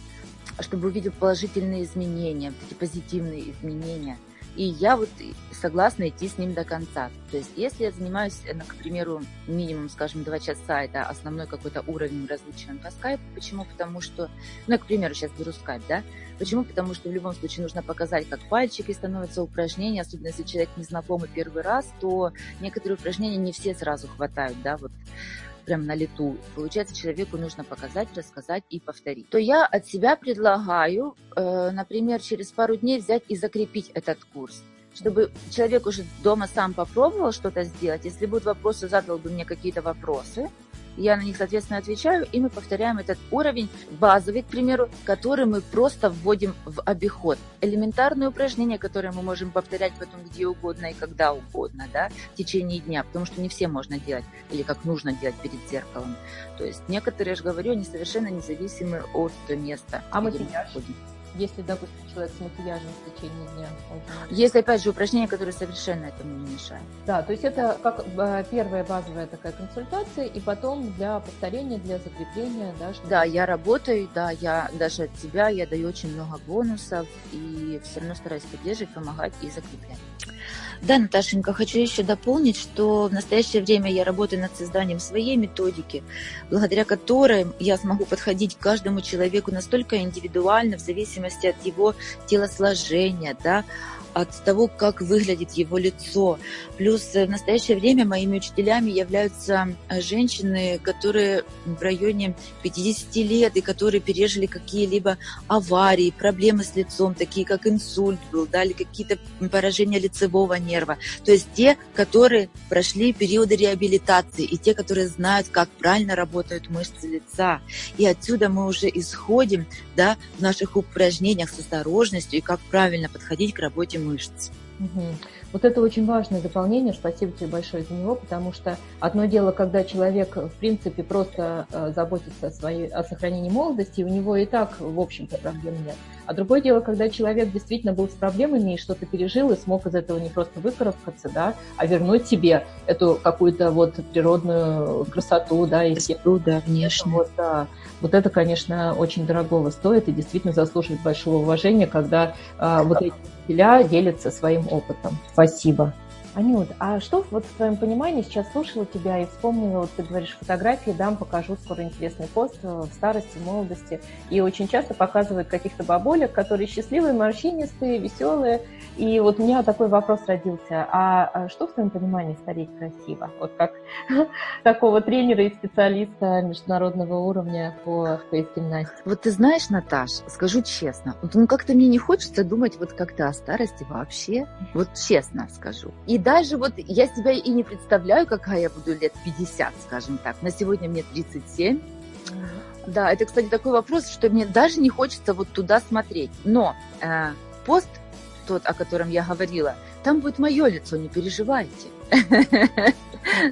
чтобы увидел положительные изменения, эти позитивные изменения. И я вот согласна идти с ним до конца. То есть, если я занимаюсь, э, к примеру, минимум, скажем, два часа, это основной какой-то уровень различен по скайпу. Почему? Потому что, ну, я, к примеру, сейчас беру скайп, да? Почему? Потому что в любом случае нужно показать, как пальчики становятся упражнения, особенно если человек не знакомый первый раз, то некоторые упражнения не все сразу хватают, да, вот прям на лету. Получается, человеку нужно показать, рассказать и повторить. То я от себя предлагаю, э, например, через пару дней взять и закрепить этот курс чтобы человек уже дома сам попробовал что-то сделать. Если будут вопросы, задал бы мне какие-то вопросы, я на них, соответственно, отвечаю, и мы повторяем этот уровень базовый, к примеру, который мы просто вводим в обиход. Элементарные упражнения, которые мы можем повторять потом где угодно и когда угодно, да, в течение дня, потому что не все можно делать, или как нужно делать перед зеркалом. То есть некоторые, я же говорю, они совершенно независимы от места. А макияж? Если, допустим, человек с макияжем в течение дня. Если, опять же, упражнения, которые совершенно этому не мешают. Да, то есть это как э, первая базовая такая консультация, и потом для повторения, для закрепления, да? Чтобы... Да, я работаю, да, я даже от себя, я даю очень много бонусов, и все равно стараюсь поддерживать, помогать и закреплять. Да, Наташенька, хочу еще дополнить, что в настоящее время я работаю над созданием своей методики, благодаря которой я смогу подходить к каждому человеку настолько индивидуально, в зависимости от его телосложения, да, от того, как выглядит его лицо. Плюс в настоящее время моими учителями являются э, женщины, которые в районе 50 лет и которые пережили какие-либо аварии, проблемы с лицом, такие как инсульт был, да, или какие-то поражения лицевого нерва. То есть те, которые прошли периоды реабилитации и те, которые знают, как правильно работают мышцы лица. И отсюда мы уже исходим да, в наших упражнениях с осторожностью и как правильно подходить к работе мышц. Угу. Вот это очень важное дополнение, спасибо тебе большое за него, потому что одно дело, когда человек, в принципе, просто э, заботится о, своей, о сохранении молодости, и у него и так, в общем-то, проблем нет. А другое дело, когда человек действительно был с проблемами и что-то пережил, и смог из этого не просто выкарабкаться, да, а вернуть себе эту какую-то вот природную красоту, да, и красоту, да, внешне. Вот, да. вот это, конечно, очень дорогого стоит и действительно заслуживает большого уважения, когда а, вот эти учителя делятся своим опытом. Спасибо. Анют, а что вот в твоем понимании сейчас слушала тебя и вспомнила, вот ты говоришь, фотографии, дам, покажу скоро интересный пост э, в старости, молодости. И очень часто показывают каких-то бабулек, которые счастливые, морщинистые, веселые. И вот у меня такой вопрос родился. А, а что в твоем понимании стареть красиво? Вот как такого тренера и специалиста международного уровня по фейс-гимнастике. Вот ты знаешь, Наташ, скажу честно, ну как-то мне не хочется думать вот как-то о старости вообще. Вот честно скажу. И даже вот я себя и не представляю, какая я буду лет 50, скажем так. На сегодня мне 37. Да, это, кстати, такой вопрос, что мне даже не хочется вот туда смотреть. Но э, пост тот, о котором я говорила, там будет мое лицо, не переживайте.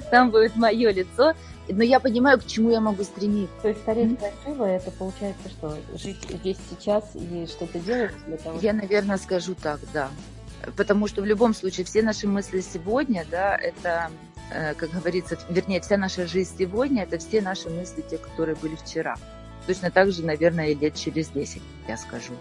Там будет мое лицо, но я понимаю, к чему я могу стремиться. То есть стареть mm-hmm. красиво, это получается что? Жить здесь сейчас и что-то делать для того? Я, наверное, скажу так, да. Потому что в любом случае все наши мысли сегодня, да, это, э, как говорится, вернее, вся наша жизнь сегодня, это все наши мысли, те, которые были вчера. Точно так же, наверное, и лет через 10, я скажу.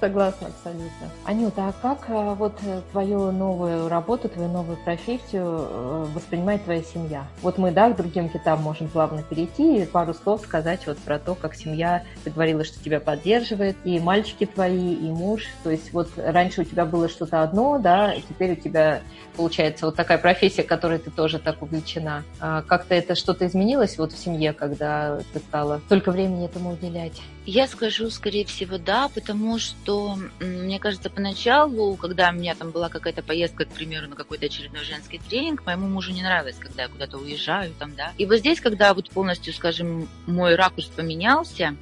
Согласна абсолютно. Анюта, а как э, вот э, твою новую работу, твою новую профессию э, воспринимает твоя семья? Вот мы, да, к другим китам можем плавно перейти и пару слов сказать вот про то, как семья, ты говорила, что тебя поддерживает, и мальчики твои, и муж. То есть вот раньше у тебя было что-то одно, да, и теперь у тебя получается вот такая профессия, которой ты тоже так увлечена. А как-то это что-то изменилось вот в семье, когда ты стала столько времени этому уделять? Я скажу, скорее всего, да, потому что, мне кажется, поначалу, когда у меня там была какая-то поездка, к примеру, на какой-то очередной женский тренинг, моему мужу не нравилось, когда я куда-то уезжаю, там, да. И вот здесь, когда вот полностью, скажем, мой ракурс поменялся,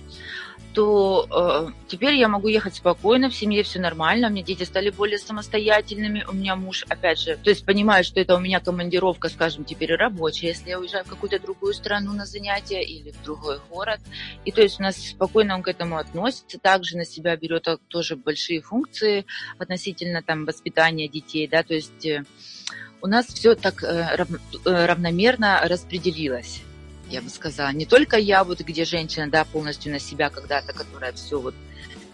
то э, теперь я могу ехать спокойно, в семье все нормально, у меня дети стали более самостоятельными, у меня муж, опять же, то есть понимаю, что это у меня командировка, скажем, теперь рабочая, если я уезжаю в какую-то другую страну на занятия или в другой город, и то есть у нас спокойно он к этому относится, также на себя берет тоже большие функции относительно там воспитания детей, да, то есть э, у нас все так э, э равномерно распределилось я бы сказала. Не только я, вот где женщина, да, полностью на себя когда-то, которая все вот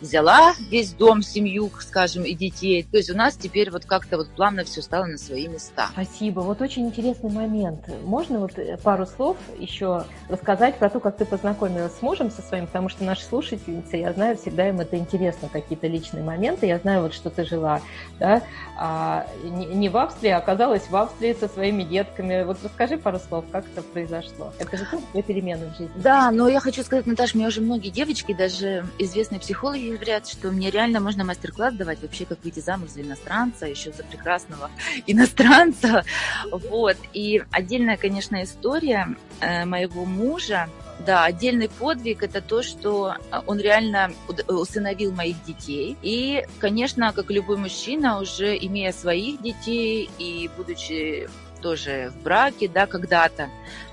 взяла весь дом, семью, скажем, и детей. То есть у нас теперь вот как-то вот плавно все стало на свои места. Спасибо. Вот очень интересный момент. Можно вот э, пару слов еще рассказать про то, как ты познакомилась с мужем со своим, потому что наши слушательницы, я знаю, всегда им это интересно, какие-то личные моменты. Я знаю, вот что ты жила, да, а, не, не в Австрии, а оказалась в Австрии со своими детками. Вот расскажи пару слов, как это произошло. Это же тоже перемены в жизни. Да, но я хочу сказать, Наташа, мне уже многие девочки, даже известные психологи говорят, что мне реально можно мастер-класс давать вообще, как выйти замуж за иностранца, еще за прекрасного иностранца. Вот. И отдельная, конечно, история э, моего мужа, да, отдельный подвиг это то, что он реально усыновил моих детей. И, конечно, как любой мужчина, уже имея своих детей и будучи тоже в браке, да, когда-то,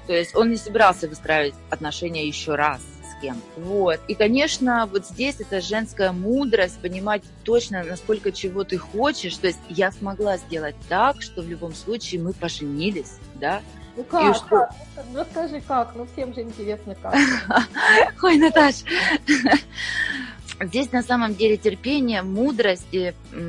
то есть он не собирался выстраивать отношения еще раз кем. Вот. И, конечно, вот здесь это женская мудрость, понимать точно, насколько чего ты хочешь. То есть я смогла сделать так, что в любом случае мы поженились, да, ну как? И что... как? Ну, расскажи как, ну всем же интересно как. Ой, Наташ, Здесь на самом деле терпение, мудрость,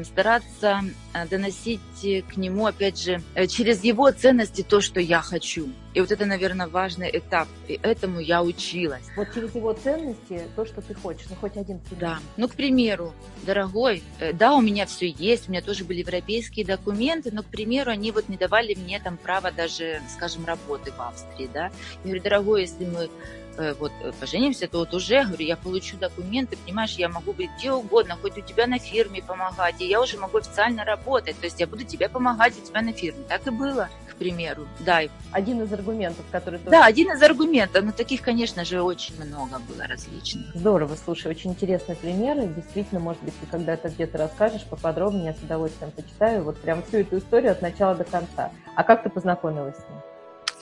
стараться э, доносить к нему, опять же, э, через его ценности то, что я хочу. И вот это, наверное, важный этап. И этому я училась. Вот через его ценности то, что ты хочешь. Ну, хоть один пример. Да. Ну, к примеру, дорогой, э, да, у меня все есть, у меня тоже были европейские документы, но, к примеру, они вот не давали мне там права даже, скажем, работы в Австрии, да. Я говорю, дорогой, если мы Э, вот э, поженимся, то вот уже, говорю, я получу документы, понимаешь, я могу быть где угодно, хоть у тебя на фирме помогать, и я уже могу официально работать, то есть я буду тебе помогать у тебя на фирме. Так и было, к примеру. Да. Один из аргументов, который... Да, один из аргументов, но таких, конечно же, очень много было различных. Здорово, слушай, очень интересный пример, и действительно, может быть, ты когда-то где-то расскажешь поподробнее, я с удовольствием почитаю, вот прям всю эту историю от начала до конца. А как ты познакомилась с ним?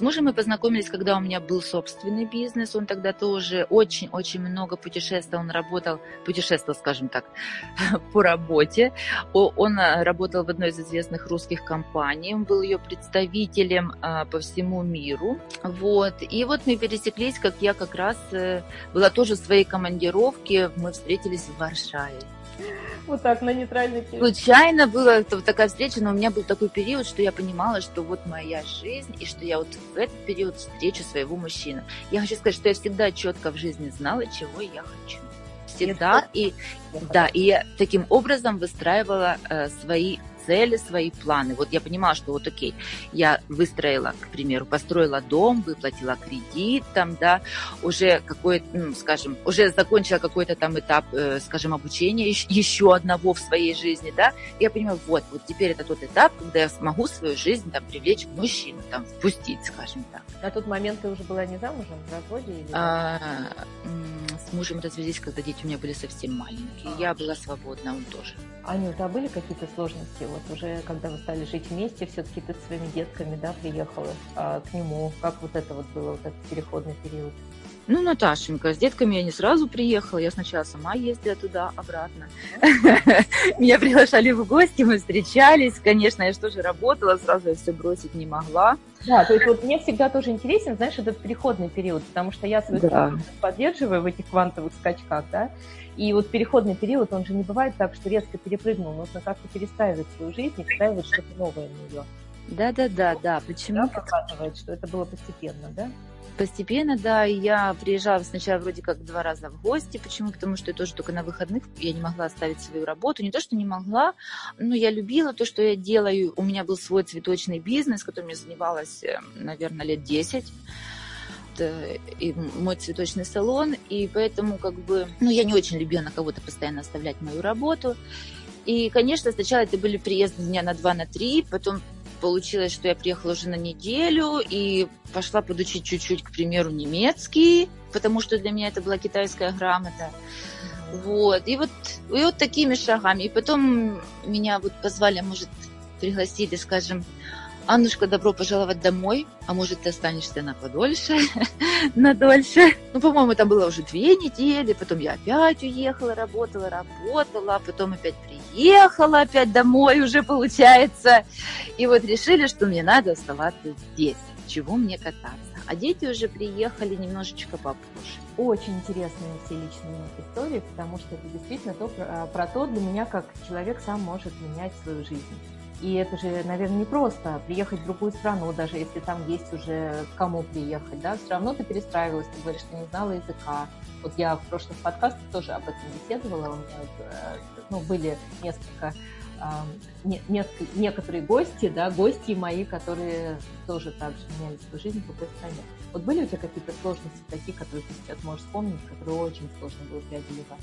С мужем мы познакомились, когда у меня был собственный бизнес. Он тогда тоже очень-очень много путешествовал. Он работал, путешествовал, скажем так, по работе. Он а, работал в одной из известных русских компаний. Он был ее представителем а, по всему миру. Вот. И вот мы пересеклись, как я как раз э, была тоже в своей командировке. Мы встретились в Варшаве. Вот так, на нейтральной территории. Случайно была такая встреча, но у меня был такой период, что я понимала, что вот моя жизнь, и что я вот в этот период встречу своего мужчину. Я хочу сказать, что я всегда четко в жизни знала, чего я хочу. Всегда. И, да, и я таким образом выстраивала э, свои цели, свои планы. Вот я понимала, что вот окей, я выстроила, к примеру, построила дом, выплатила кредит, там, да, уже какой, ну, скажем, уже закончила какой-то там этап, э, скажем, обучения еще одного в своей жизни, да, я понимаю, вот, вот теперь это тот этап, когда я смогу свою жизнь там привлечь мужчину, там, впустить, скажем так. На тот момент ты уже была не замужем, в разводе? Или... А, с мужем развелись, когда дети у меня были совсем маленькие. А. Я была свободна, он тоже. Анюта, а были какие-то сложности вот вот уже когда вы стали жить вместе, все-таки ты с своими детками, да, приехала а, к нему. Как вот это вот было, вот этот переходный период? Ну, Наташенька, с детками я не сразу приехала, я сначала сама ездила туда, обратно. Меня приглашали в гости, мы встречались, конечно, я же тоже работала, сразу я все бросить не могла. Да, то есть вот мне всегда тоже интересен, знаешь, этот переходный период, потому что я свою да. поддерживаю в этих квантовых скачках, да, и вот переходный период, он же не бывает так, что резко перепрыгнул, нужно как-то перестраивать свою жизнь и встраивать что-то новое в нее. Да-да-да, да. Почему? Да, показывает, что это было постепенно, да? Постепенно, да, я приезжала сначала вроде как два раза в гости. Почему? Потому что я тоже только на выходных я не могла оставить свою работу. Не то, что не могла, но я любила то, что я делаю. У меня был свой цветочный бизнес, которым я занималась, э, наверное, лет 10 и мой цветочный салон, и поэтому как бы, ну, я не очень любила на кого-то постоянно оставлять мою работу. И, конечно, сначала это были приезды дня на два, на три, потом получилось, что я приехала уже на неделю и пошла подучить чуть-чуть, к примеру, немецкий, потому что для меня это была китайская грамота. Вот. И вот, и вот такими шагами. И потом меня вот позвали, может, пригласили, скажем, Аннушка, добро пожаловать домой. А может, ты останешься на подольше, на дольше. Ну, по-моему, там было уже две недели. Потом я опять уехала, работала, работала. А потом опять приехала опять домой уже, получается. И вот решили, что мне надо оставаться здесь. Чего мне кататься? А дети уже приехали немножечко попозже. Очень интересные все личные истории, потому что это действительно то, про, про то для меня, как человек сам может менять свою жизнь. И это же, наверное, не просто приехать в другую страну, даже если там есть уже кому приехать, да, все равно ты перестраивалась, ты говоришь, что не знала языка. Вот я в прошлых подкастах тоже об этом беседовала, у меня э, ну, были несколько не, не, некоторые гости, да, гости мои, которые тоже так же меняли свою жизнь в другой стране. Вот были у тебя какие-то сложности такие, которые ты сейчас можешь вспомнить, которые очень сложно было преодолевать?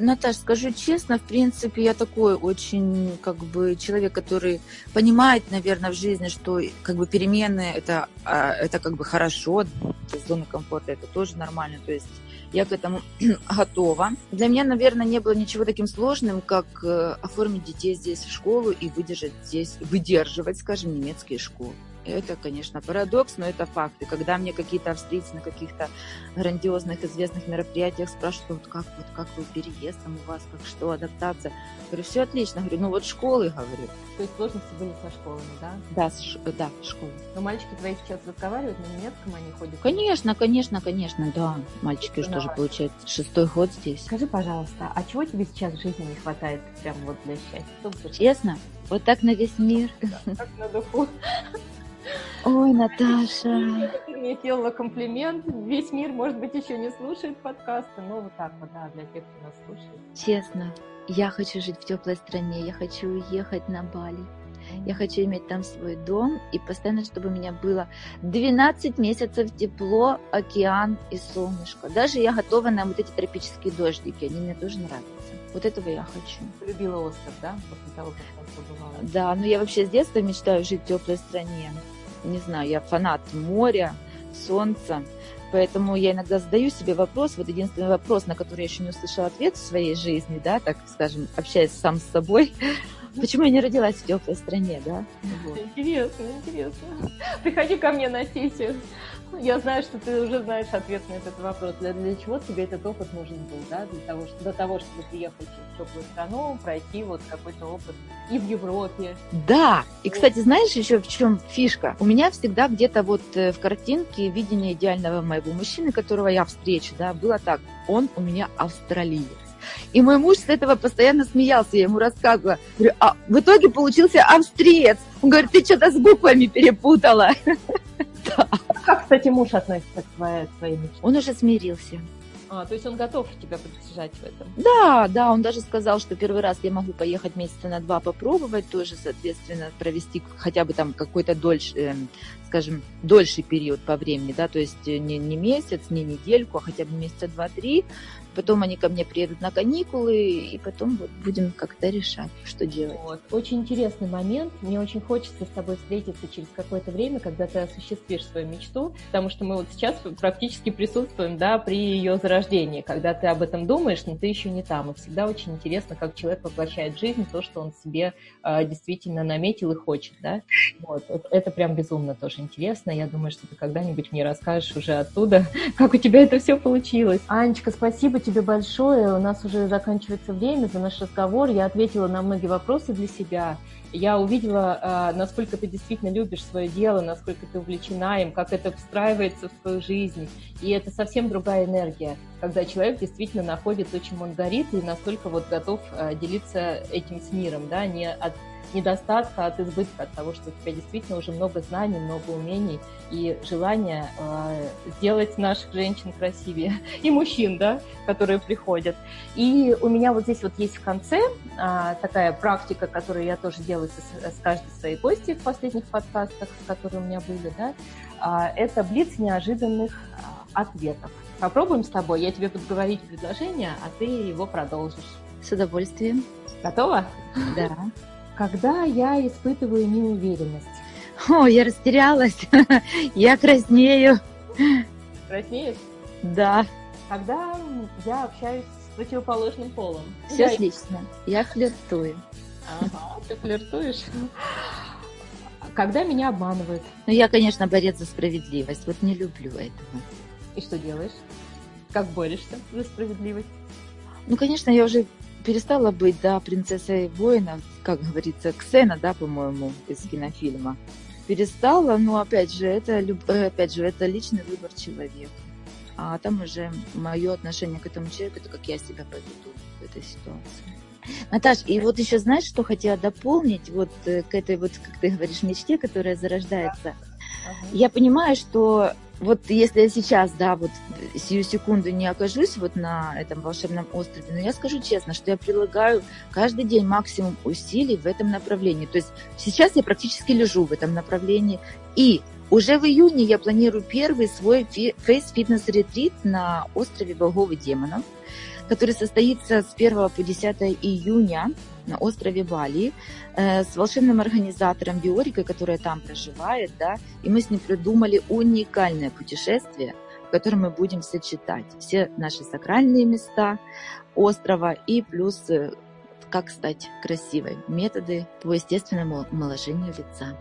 Наташ, скажу честно, в принципе, я такой очень, как бы, человек, который понимает, наверное, в жизни, что, как бы, перемены это, а, это как бы хорошо, зона комфорта это тоже нормально, то есть я к этому готова. Для меня, наверное, не было ничего таким сложным, как э, оформить детей здесь в школу и выдержать здесь, выдерживать, скажем, немецкие школы. Это, конечно, парадокс, но это факты. Когда мне какие-то австрийцы на каких-то грандиозных, известных мероприятиях спрашивают, вот как, вот как вы переездом у вас, как что, адаптация. Говорю, все отлично. Говорю, ну вот школы, говорю. То есть сложности были со школами, да? Да, с, да, школы. Но мальчики твои сейчас разговаривают на немецком, они ходят? Конечно, конечно, конечно, да. Мальчики уже тоже получают шестой год здесь. Скажи, пожалуйста, а чего тебе сейчас в жизни не хватает прям вот для счастья? Честно? Вот так на весь мир. Да, как на духу. Ой, Наташа. Ты мне сделала комплимент. Весь мир, может быть, еще не слушает подкасты, но вот так вот, да, для тех, кто нас слушает. Честно, я хочу жить в теплой стране, я хочу уехать на Бали. Я хочу иметь там свой дом и постоянно, чтобы у меня было 12 месяцев тепло, океан и солнышко. Даже я готова на вот эти тропические дождики, они мне тоже нравятся. Вот этого я хочу. Любила остров, да, после того, как там побывала? Да, но я вообще с детства мечтаю жить в теплой стране не знаю, я фанат моря, солнца, поэтому я иногда задаю себе вопрос, вот единственный вопрос, на который я еще не услышала ответ в своей жизни, да, так скажем, общаясь сам с собой, Почему я не родилась в теплой стране, да? Вот. Интересно, интересно. Приходи ко мне на сессию. Я знаю, что ты уже знаешь ответ на этот вопрос. Для, для чего тебе этот опыт нужен был, да? Для того, что, до того, чтобы приехать в теплую страну, пройти вот какой-то опыт и в Европе. Да. И, кстати, знаешь еще в чем фишка? У меня всегда где-то вот э, в картинке видение идеального моего мужчины, которого я встречу, да, было так. Он у меня австралиец. И мой муж с этого постоянно смеялся, я ему рассказывала. Говорю, а в итоге получился австриец. Он говорит, ты что-то с буквами перепутала. Как, кстати, муж относится к твоей, твоей мечте? Он уже смирился. А, то есть он готов тебя поддержать в этом? Да, да, он даже сказал, что первый раз я могу поехать месяца на два попробовать, тоже, соответственно, провести хотя бы там какой-то дольше, э, скажем, дольший период по времени, да, то есть не, не месяц, не недельку, а хотя бы месяца два-три, Потом они ко мне приедут на каникулы, и потом вот будем как-то решать, что делать. Вот. Очень интересный момент. Мне очень хочется с тобой встретиться через какое-то время, когда ты осуществишь свою мечту, потому что мы вот сейчас практически присутствуем да, при ее зарождении когда ты об этом думаешь, но ты еще не там. И всегда очень интересно, как человек воплощает в жизнь то, что он себе э, действительно наметил и хочет, да. Вот. Это прям безумно тоже интересно. Я думаю, что ты когда-нибудь мне расскажешь уже оттуда, как у тебя это все получилось. Анечка, спасибо тебе большое. У нас уже заканчивается время за наш разговор. Я ответила на многие вопросы для себя я увидела, а, насколько ты действительно любишь свое дело, насколько ты увлечена им, как это встраивается в твою жизнь. И это совсем другая энергия, когда человек действительно находит то, чем он горит, и настолько вот готов а, делиться этим с миром, да, не от недостатка, от избытка, от того, что у тебя действительно уже много знаний, много умений и желания э, сделать наших женщин красивее. И мужчин, да, которые приходят. И у меня вот здесь вот есть в конце э, такая практика, которую я тоже делаю с, с каждой своей гостью в последних подкастах, которые у меня были, да, э, это блиц неожиданных ответов. Попробуем с тобой. Я тебе буду говорить предложение, а ты его продолжишь. С удовольствием. Готова? Да. Когда я испытываю неуверенность? О, я растерялась. я краснею. Краснеешь? Да. Когда я общаюсь с противоположным полом? Все я... отлично. Я флиртую. Ага, ты флиртуешь? Когда меня обманывают? Ну, я, конечно, борец за справедливость. Вот не люблю этого. И что делаешь? Как борешься за справедливость? Ну, конечно, я уже перестала быть, да, принцессой воина, как говорится, Ксена, да, по-моему, из кинофильма. Перестала, но опять же, это, э, опять же, это личный выбор человека. А там уже мое отношение к этому человеку, это как я себя поведу в этой ситуации. Наташ, и вот еще знаешь, что хотела дополнить вот э, к этой вот, как ты говоришь, мечте, которая зарождается. Я понимаю, что вот если я сейчас, да, вот сию секунду не окажусь вот на этом волшебном острове, но я скажу честно, что я прилагаю каждый день максимум усилий в этом направлении. То есть сейчас я практически лежу в этом направлении. И уже в июне я планирую первый свой фейс-фитнес-ретрит на острове богов и демонов, который состоится с 1 по 10 июня на острове Бали э, с волшебным организатором Биорикой, которая там проживает, да, и мы с ним придумали уникальное путешествие, в котором мы будем сочетать все наши сакральные места острова и плюс э, как стать красивой, методы по естественному омоложению лица.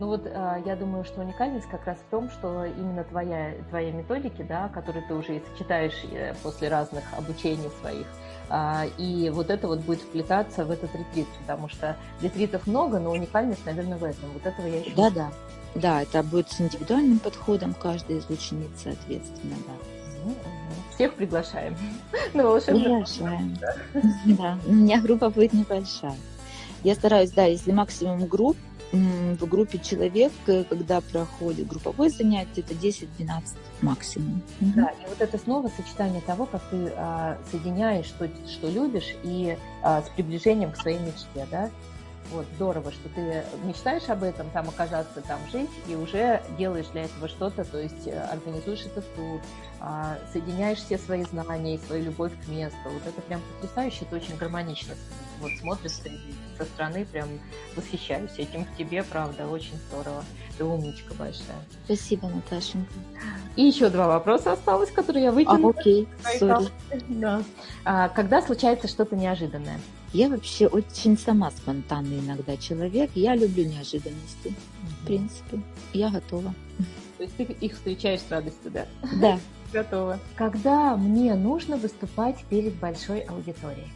Ну вот э, я думаю, что уникальность как раз в том, что именно твоя, твоя методики, да, которые ты уже и сочетаешь э, после разных обучений своих, а, и вот это вот будет вплетаться в этот ретрит, потому что ретритов много, но уникальность, наверное, в этом. Вот этого я еще Да, да. Да, это будет с индивидуальным подходом каждой из учениц, соответственно, да. Всех приглашаем. Ну, волшебную. Приглашаем. Да, у меня группа будет небольшая. Я стараюсь, да, если максимум групп, в группе человек, э, когда проходит групповое занятие, это 10-12 максимум. Да, и вот это снова сочетание того, как ты а, соединяешь что, что любишь и а, с приближением к своей мечте, да. Вот, здорово, что ты мечтаешь об этом, там оказаться, там жить, и уже делаешь для этого что-то, то есть э, организуешь этот тур, а, соединяешь все свои знания и свою любовь к месту. Вот это прям потрясающе, это очень гармонично. Вот смотришь со стороны, прям восхищаюсь этим в тебе, правда, очень здорово. Ты умничка большая. Спасибо, Наташенька. И еще два вопроса осталось, которые я вытянула. А, окей, сори. Да. А, когда случается что-то неожиданное? Я вообще очень сама спонтанный иногда человек. Я люблю неожиданности, mm-hmm. в принципе. Я готова. То есть ты их встречаешь с радостью, да? Да. Готова. Когда мне нужно выступать перед большой аудиторией?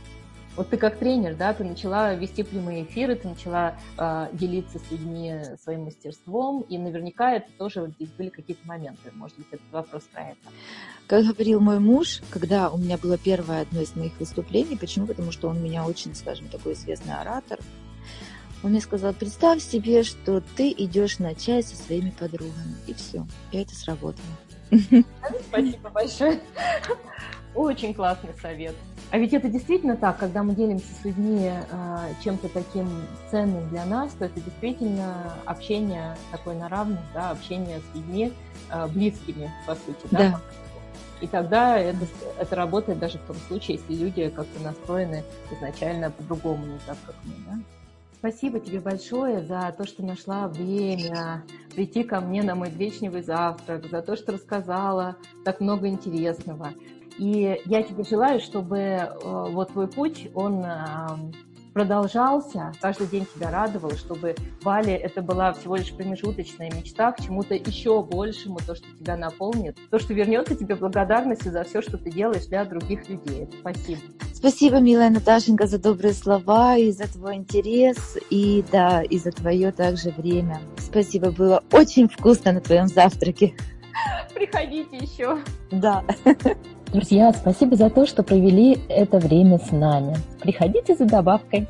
Вот ты как тренер, да, ты начала вести прямые эфиры, ты начала э, делиться с людьми своим мастерством, и наверняка это тоже вот здесь были какие-то моменты. Может быть, этот вопрос про это. Как говорил мой муж, когда у меня было первое одно из моих выступлений, почему? Потому что он у меня очень, скажем, такой известный оратор. Он мне сказал, представь себе, что ты идешь на чай со своими подругами. И все. И это сработало. Спасибо большое. Очень классный совет. А ведь это действительно так, когда мы делимся с людьми э, чем-то таким ценным для нас, то это действительно общение такое на равных, да, общение с людьми э, близкими, по сути. Да. да. И тогда это, это работает даже в том случае, если люди как-то настроены изначально по-другому, не так, как мы. Да? Спасибо тебе большое за то, что нашла время прийти ко мне на мой гречневый завтрак, за то, что рассказала так много интересного. И я тебе желаю, чтобы э, вот твой путь, он продолжался, каждый день тебя радовал, чтобы Бали это была всего лишь промежуточная мечта к чему-то еще большему, то, что тебя наполнит, то, что вернется тебе благодарностью за все, что ты делаешь для других людей. Спасибо. Спасибо, милая Наташенька, за добрые слова и за твой интерес, и да, и за твое также время. Спасибо, было очень вкусно на твоем завтраке. Приходите еще. Да. Друзья, спасибо за то, что провели это время с нами. Приходите за добавкой.